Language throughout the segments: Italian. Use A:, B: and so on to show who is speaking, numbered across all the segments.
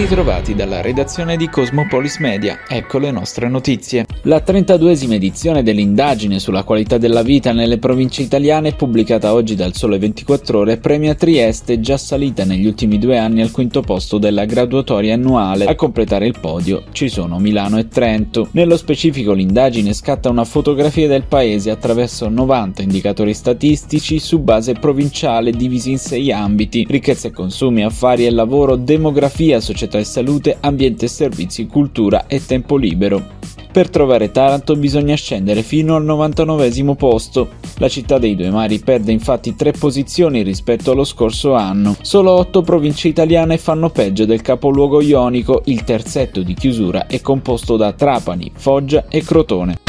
A: ritrovati dalla redazione di Cosmopolis Media. Ecco le nostre notizie. La 32esima edizione dell'indagine sulla qualità della vita nelle province italiane, pubblicata oggi dal Sole 24 Ore, premia Trieste, già salita negli ultimi due anni al quinto posto della graduatoria annuale. A completare il podio ci sono Milano e Trento. Nello specifico l'indagine scatta una fotografia del paese attraverso 90 indicatori statistici su base provinciale divisi in sei ambiti: ricchezza e consumi, affari e lavoro, demografia, società società e salute, ambiente e servizi, cultura e tempo libero. Per trovare Taranto bisogna scendere fino al 99 posto. La città dei due mari perde infatti tre posizioni rispetto allo scorso anno. Solo otto province italiane fanno peggio del capoluogo ionico, il terzetto di chiusura è composto da Trapani, Foggia e Crotone.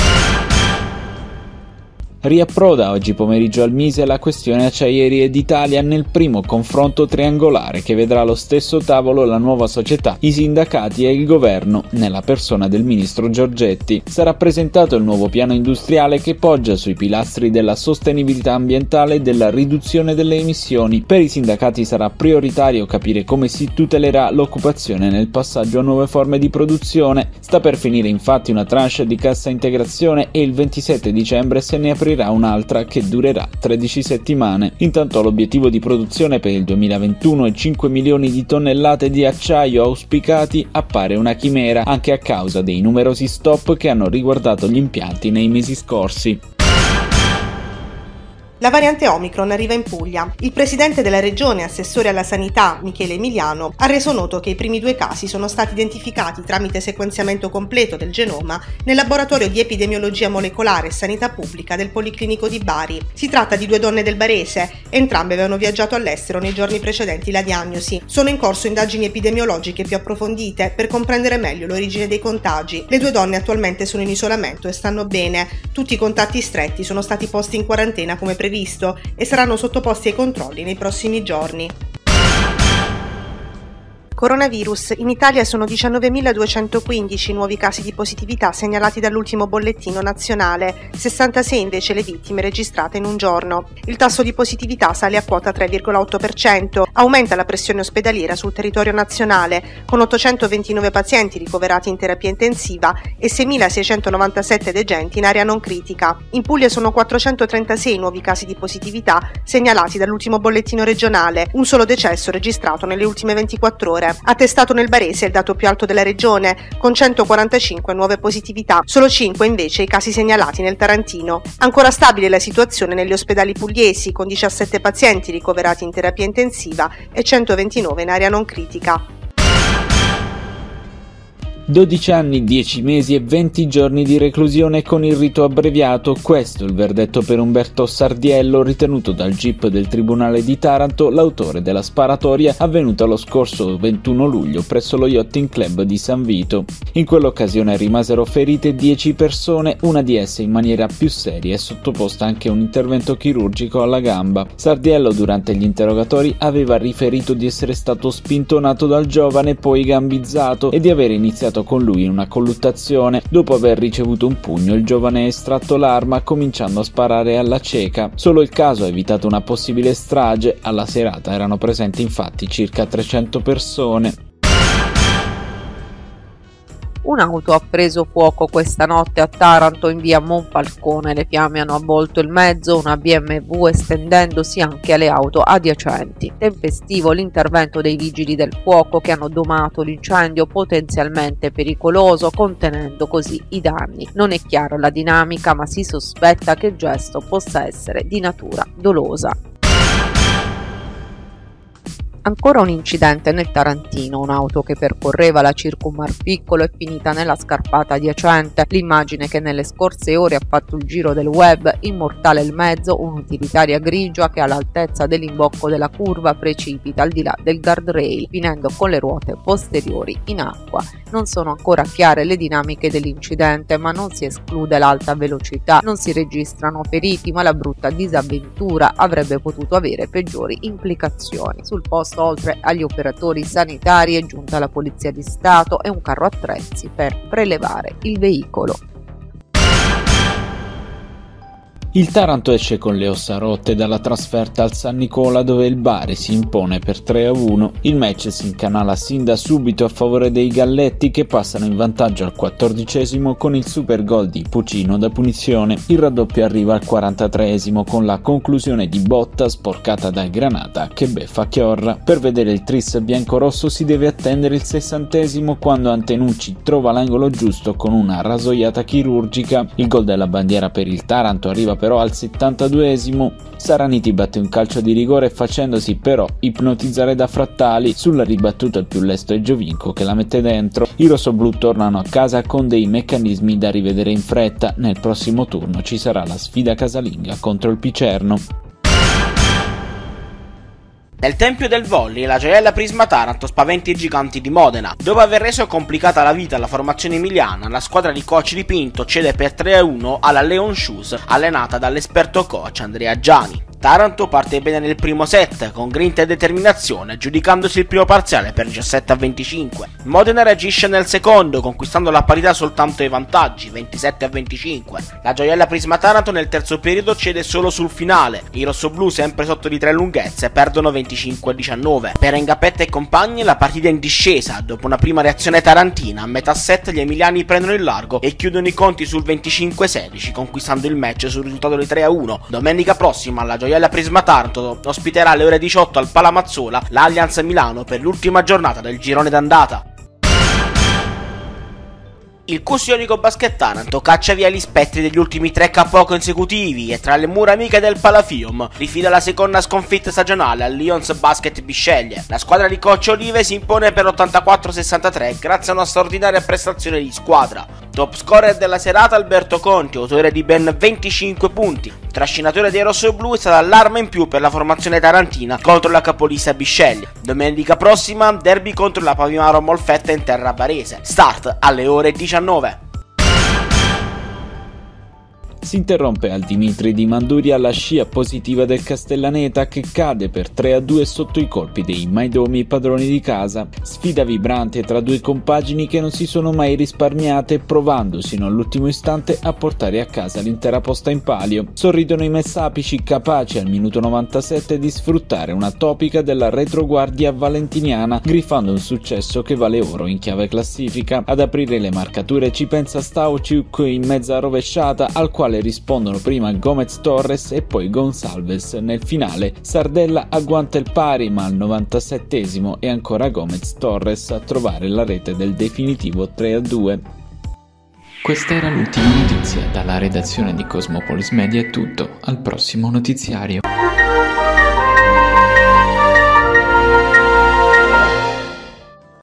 A: Riapproda oggi pomeriggio al Mise la questione Acciaierie d'Italia nel primo confronto triangolare che vedrà allo stesso tavolo la nuova società, i sindacati e il governo, nella persona del ministro Giorgetti. Sarà presentato il nuovo piano industriale che poggia sui pilastri della sostenibilità ambientale e della riduzione delle emissioni. Per i sindacati sarà prioritario capire come si tutelerà l'occupazione nel passaggio a nuove forme di produzione. Sta per finire infatti una tranche di cassa integrazione e il 27 dicembre se ne aprirà aprirà un'altra che durerà 13 settimane. Intanto l'obiettivo di produzione per il 2021 è 5 milioni di tonnellate di acciaio auspicati appare una chimera anche a causa dei numerosi stop che hanno riguardato gli impianti nei mesi scorsi.
B: La variante Omicron arriva in Puglia. Il presidente della regione, assessore alla sanità, Michele Emiliano, ha reso noto che i primi due casi sono stati identificati tramite sequenziamento completo del genoma nel laboratorio di epidemiologia molecolare e sanità pubblica del Policlinico di Bari. Si tratta di due donne del Barese, entrambe avevano viaggiato all'estero nei giorni precedenti la diagnosi. Sono in corso indagini epidemiologiche più approfondite per comprendere meglio l'origine dei contagi. Le due donne attualmente sono in isolamento e stanno bene. Tutti i contatti stretti sono stati posti in quarantena come previsto previsto e saranno sottoposti ai controlli nei prossimi giorni. Coronavirus. In Italia sono 19.215 nuovi casi di positività segnalati dall'ultimo bollettino nazionale, 66 invece le vittime registrate in un giorno. Il tasso di positività sale a quota 3,8%, aumenta la pressione ospedaliera sul territorio nazionale, con 829 pazienti ricoverati in terapia intensiva e 6.697 degenti in area non critica. In Puglia sono 436 nuovi casi di positività segnalati dall'ultimo bollettino regionale, un solo decesso registrato nelle ultime 24 ore. Attestato nel Barese il dato più alto della regione, con 145 nuove positività, solo 5 invece i casi segnalati nel Tarantino. Ancora stabile la situazione negli ospedali pugliesi, con 17 pazienti ricoverati in terapia intensiva e 129 in area non critica.
A: 12 anni, 10 mesi e 20 giorni di reclusione con il rito abbreviato, questo il verdetto per Umberto Sardiello, ritenuto dal GIP del Tribunale di Taranto l'autore della sparatoria avvenuta lo scorso 21 luglio presso lo Yachting Club di San Vito. In quell'occasione rimasero ferite 10 persone, una di esse in maniera più seria e sottoposta anche a un intervento chirurgico alla gamba. Sardiello durante gli interrogatori aveva riferito di essere stato spintonato dal giovane poi gambizzato e di aver iniziato iniziato con lui una colluttazione. Dopo aver ricevuto un pugno, il giovane ha estratto l'arma cominciando a sparare alla cieca. Solo il caso ha evitato una possibile strage. Alla serata erano presenti infatti circa 300 persone.
C: Un'auto ha preso fuoco questa notte a Taranto in via Monfalcone. Le fiamme hanno avvolto il mezzo, una BMW estendendosi anche alle auto adiacenti. Tempestivo l'intervento dei vigili del fuoco che hanno domato l'incendio potenzialmente pericoloso, contenendo così i danni. Non è chiara la dinamica, ma si sospetta che il gesto possa essere di natura dolosa. Ancora un incidente nel Tarantino, un'auto che percorreva la Circumar Piccolo è finita nella scarpata adiacente. L'immagine che nelle scorse ore ha fatto il giro del web, immortale il mezzo, un'utilitaria grigia che all'altezza dell'imbocco della curva precipita al di là del guardrail, finendo con le ruote posteriori in acqua. Non sono ancora chiare le dinamiche dell'incidente, ma non si esclude l'alta velocità, non si registrano feriti, ma la brutta disavventura avrebbe potuto avere peggiori implicazioni. Sul posto oltre agli operatori sanitari è giunta la Polizia di Stato e un carro attrezzi per prelevare il veicolo.
A: Il Taranto esce con le ossa rotte dalla trasferta al San Nicola dove il Bari si impone per 3-1. Il match si incanala sin da subito a favore dei Galletti che passano in vantaggio al quattordicesimo con il super gol di Pucino da punizione. Il raddoppio arriva al 43esimo con la conclusione di botta sporcata da Granata che beffa Chiorra. Per vedere il tris biancorosso si deve attendere il sessantesimo quando Antenucci trova l'angolo giusto con una rasoiata chirurgica. Il gol della bandiera per il Taranto arriva però al 72esimo Saraniti batte un calcio di rigore facendosi però ipnotizzare da Frattali sulla ribattuta il più lesto e Giovinco che la mette dentro. I rossoblù tornano a casa con dei meccanismi da rivedere in fretta. Nel prossimo turno ci sarà la sfida casalinga contro il Picerno.
D: Nel tempio del volley, la gioiella Prisma Taranto spaventa i giganti di Modena. Dopo aver reso complicata la vita alla formazione emiliana, la squadra di coach di Pinto cede per 3-1 alla Leon Shoes, allenata dall'esperto coach Andrea Giani. Taranto parte bene nel primo set, con grinta e determinazione, giudicandosi il primo parziale per 17 a 25. Modena reagisce nel secondo, conquistando la parità soltanto ai vantaggi, 27 a 25. La gioiella Prisma Taranto nel terzo periodo cede solo sul finale. I rossoblù, sempre sotto di tre lunghezze, perdono 25 a 19. Per Engapetta e compagni la partita è in discesa, dopo una prima reazione tarantina, a metà set gli emiliani prendono il largo e chiudono i conti sul 25-16, conquistando il match sul risultato di 3 a 1. Domenica prossima la gioiella Gioiella Prisma Taranto ospiterà alle ore 18 al Palamazzola l'Allianz Milano per l'ultima giornata del girone d'andata. Il Cusionico Basket Taranto caccia via gli spettri degli ultimi tre KO consecutivi e tra le mura amiche del Palafium rifila la seconda sconfitta stagionale al Lions Basket Bisceglie. La squadra di Coach Olive si impone per 84-63 grazie a una straordinaria prestazione di squadra. Top scorer della serata Alberto Conti, autore di ben 25 punti. Trascinatore dei rossoblu è stata l'arma in più per la formazione tarantina contro la capolista Bisceglie. Domenica prossima derby contro la Pavimaro Molfetta in terra barese. Start alle ore 19.
A: Si interrompe al Dimitri di Manduria la scia positiva del Castellaneta che cade per 3-2 sotto i colpi dei Maidomi padroni di casa. Sfida vibrante tra due compagini che non si sono mai risparmiate provando sino all'ultimo istante a portare a casa l'intera posta in palio. Sorridono i messapici capaci al minuto 97 di sfruttare una topica della retroguardia valentiniana griffando un successo che vale oro in chiave classifica. Ad aprire le marcature ci pensa Stauciuk in mezza rovesciata al quale quale rispondono prima Gomez Torres e poi Gonsalves. Nel finale Sardella agguanta il pari ma al 97 è ancora Gomez Torres a trovare la rete del definitivo 3-2. Questa era l'ultima notizia, dalla redazione di Cosmopolis Media è tutto, al prossimo notiziario.